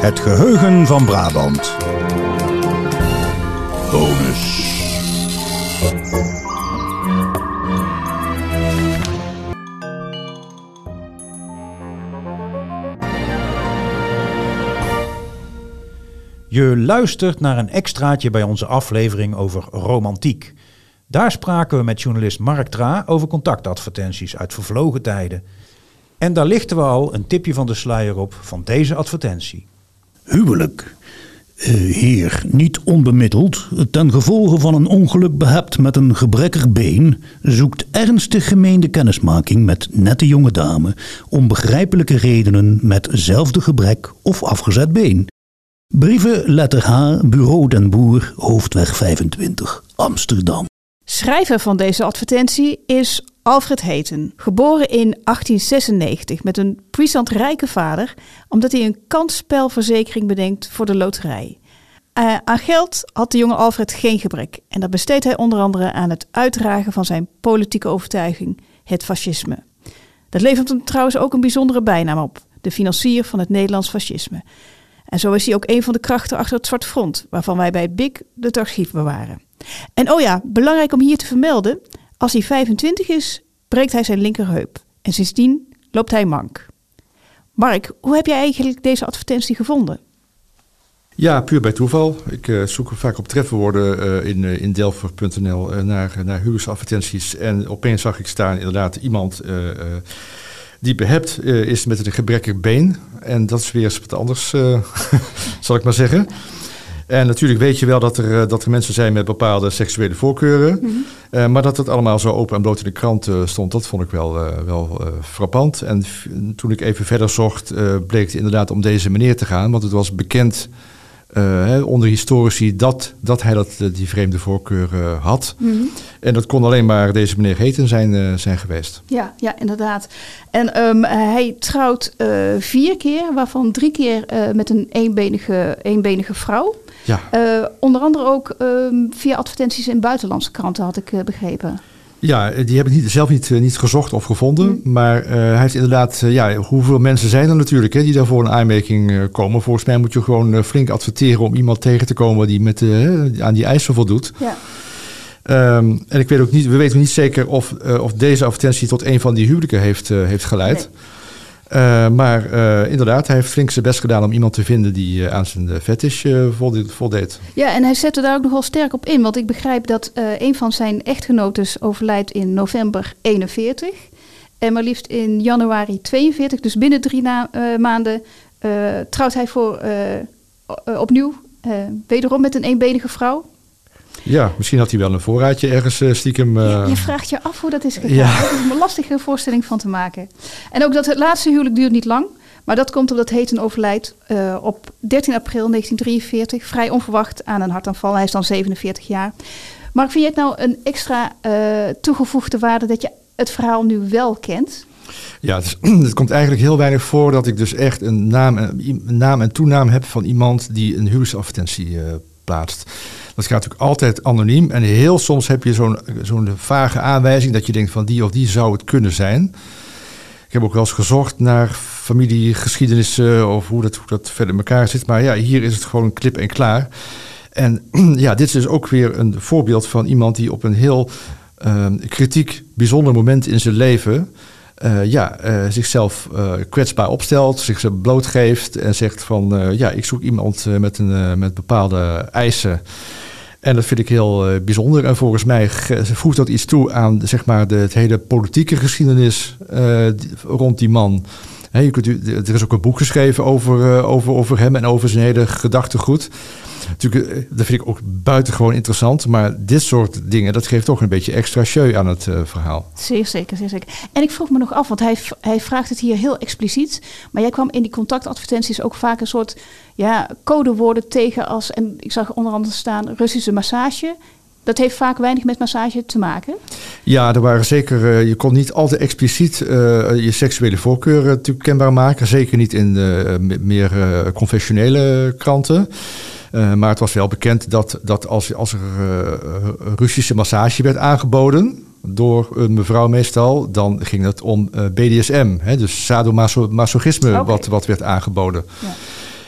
Het geheugen van Brabant. Bonus. Je luistert naar een extraatje bij onze aflevering over romantiek. Daar spraken we met journalist Mark Tra over contactadvertenties uit vervlogen tijden. En daar lichten we al een tipje van de sluier op van deze advertentie. Huwelijk. Eh, heer, niet onbemiddeld, ten gevolge van een ongeluk behept met een gebrekkig been, zoekt ernstig gemeende kennismaking met nette jonge dame, om begrijpelijke redenen met zelfde gebrek of afgezet been. Brieven letter H, Bureau den Boer, Hoofdweg 25, Amsterdam. Schrijver van deze advertentie is Alfred Heten, geboren in 1896 met een puissant rijke vader, omdat hij een kansspelverzekering bedenkt voor de loterij. Uh, aan geld had de jonge Alfred geen gebrek en dat besteedt hij onder andere aan het uitdragen van zijn politieke overtuiging, het fascisme. Dat levert hem trouwens ook een bijzondere bijnaam op, de financier van het Nederlands fascisme. En zo is hij ook een van de krachten achter het Zwart Front, waarvan wij bij het BIC het archief bewaren. En oh ja, belangrijk om hier te vermelden, als hij 25 is, breekt hij zijn linkerheup. En sindsdien loopt hij mank. Mark, hoe heb jij eigenlijk deze advertentie gevonden? Ja, puur bij toeval. Ik uh, zoek vaak op trefwoorden uh, in, uh, in Delver.nl naar, naar huwelijksadvertenties. En opeens zag ik staan inderdaad iemand die behept is met een gebrekkig been. En dat is weer eens wat anders, zal ik maar zeggen. En natuurlijk weet je wel dat er, dat er mensen zijn met bepaalde seksuele voorkeuren. Mm -hmm. maar dat het allemaal zo open en bloot in de krant stond, dat vond ik wel, wel frappant. En toen ik even verder zocht, bleek het inderdaad om deze meneer te gaan. Want het was bekend uh, onder historici dat, dat hij dat, eh, die vreemde voorkeur had. Mm -hmm. En dat kon alleen maar deze meneer Heten zijn, zijn geweest. Ja, ja inderdaad. En um, hij trouwt vier keer, waarvan drie keer met een eenbenige, eenbenige vrouw. Ja. onder andere ook um, via advertenties in buitenlandse kranten, had ik begrepen. Ja, die heb ik niet, zelf niet, niet gezocht of gevonden. Mm. Maar uh, hij heeft inderdaad, ja, hoeveel mensen zijn er natuurlijk hè, die daarvoor een aanmerking komen. Volgens mij moet je gewoon flink adverteren om iemand tegen te komen die met, aan die eisen voldoet. Ja. Um, en ik weet ook niet, we weten niet zeker of, of deze advertentie tot een van die huwelijken heeft, heeft geleid. Nee. Uh, maar uh, inderdaad, hij heeft flink zijn best gedaan om iemand te vinden die uh, aan zijn fetish voldeed. Ja, en hij zette daar ook nogal sterk op in. Want ik begrijp dat een van zijn echtgenotes overlijdt in november 41. En maar liefst in januari 42, dus binnen drie maanden, trouwt hij voor opnieuw, wederom met een eenbenige vrouw. Ja, misschien had hij wel een voorraadje ergens uh, stiekem. Uh... Ja, je vraagt je af hoe dat is gegaan. Ja. Dat is een lastige voorstelling van te maken. En ook dat het laatste huwelijk duurt niet lang. Maar dat komt omdat Heten overlijdt uh, op 13 april 1943. Vrij onverwacht aan een hartaanval. Hij is dan 47 jaar. Maar vind je het nou een extra toegevoegde waarde dat je het verhaal nu wel kent? Ja, het, is, het, komt eigenlijk heel weinig voor dat ik dus echt een naam, een naam en toenaam heb van iemand die een huwelijksadvertentie plaatst. Dat gaat natuurlijk altijd anoniem. En heel soms heb je zo'n vage aanwijzing dat je denkt van die of die zou het kunnen zijn. Ik heb ook wel eens gezocht naar familiegeschiedenissen of hoe dat, hoe dat verder in elkaar zit. Maar ja, hier is het gewoon klip en klaar. En ja, dit is dus ook weer een voorbeeld van iemand die op een heel uh, kritiek, bijzonder moment in zijn leven. Uh, ja, uh, zichzelf uh, kwetsbaar opstelt, zich blootgeeft en zegt van ja, ik zoek iemand met, een, met bepaalde eisen. En dat vind ik heel uh, bijzonder. En volgens mij voegt dat iets toe aan zeg maar, de het hele politieke geschiedenis uh, rond die man. He, je kunt, er is ook een boek geschreven over, uh, over, over hem en over zijn hele gedachtegoed. Natuurlijk, dat vind ik ook buitengewoon interessant. Maar dit soort dingen, dat geeft toch een beetje extra show aan het uh, verhaal. Zeer zeker, zeer zeker. En ik vroeg me nog af, want hij, hij vraagt het hier heel expliciet. Maar jij kwam in die contactadvertenties ook vaak een soort ja, codewoorden tegen als... En ik zag onder andere staan Russische massage. Dat heeft vaak weinig met massage te maken. Ja, er waren zeker. Uh, je kon niet altijd expliciet uh, je seksuele voorkeur natuurlijk kenbaar maken. Zeker niet in de meer conventionele kranten. Uh, maar het was wel bekend dat, dat als, als er uh, Russische massage werd aangeboden, door een mevrouw meestal, dan ging het om uh, BDSM, hè, dus sadomasochisme, okay. wat, wat werd aangeboden. Ja.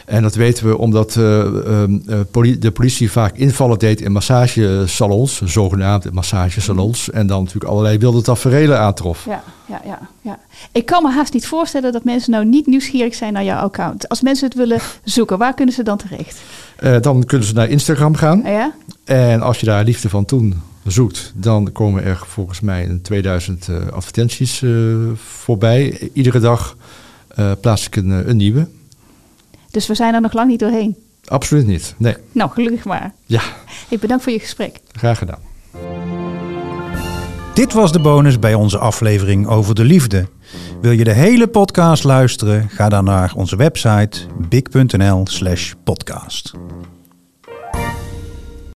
En dat weten we omdat eh, ehm, eh, de politie vaak invallen deed in massagesalons, zogenaamde massagesalons. En dan natuurlijk allerlei wilde taferelen aantrof. Ja, ja, ja, ja. Ik kan me haast niet voorstellen dat mensen nou niet nieuwsgierig zijn naar jouw account. Als mensen het willen zoeken, waar kunnen ze dan terecht? Eh, dan kunnen ze naar Instagram gaan. Ah ja? En als je daar liefde van toen zoekt, dan komen er volgens mij een 2000 eh, advertenties voorbij. Iedere dag plaats ik een, een nieuwe. Dus we zijn er nog lang niet doorheen. Absoluut niet. Nee. Nou, gelukkig maar. Ja, Ik bedank voor je gesprek. graag gedaan. Dit was de bonus bij onze aflevering over de liefde. Wil je de hele podcast luisteren? Ga dan naar onze website big.nl/podcast.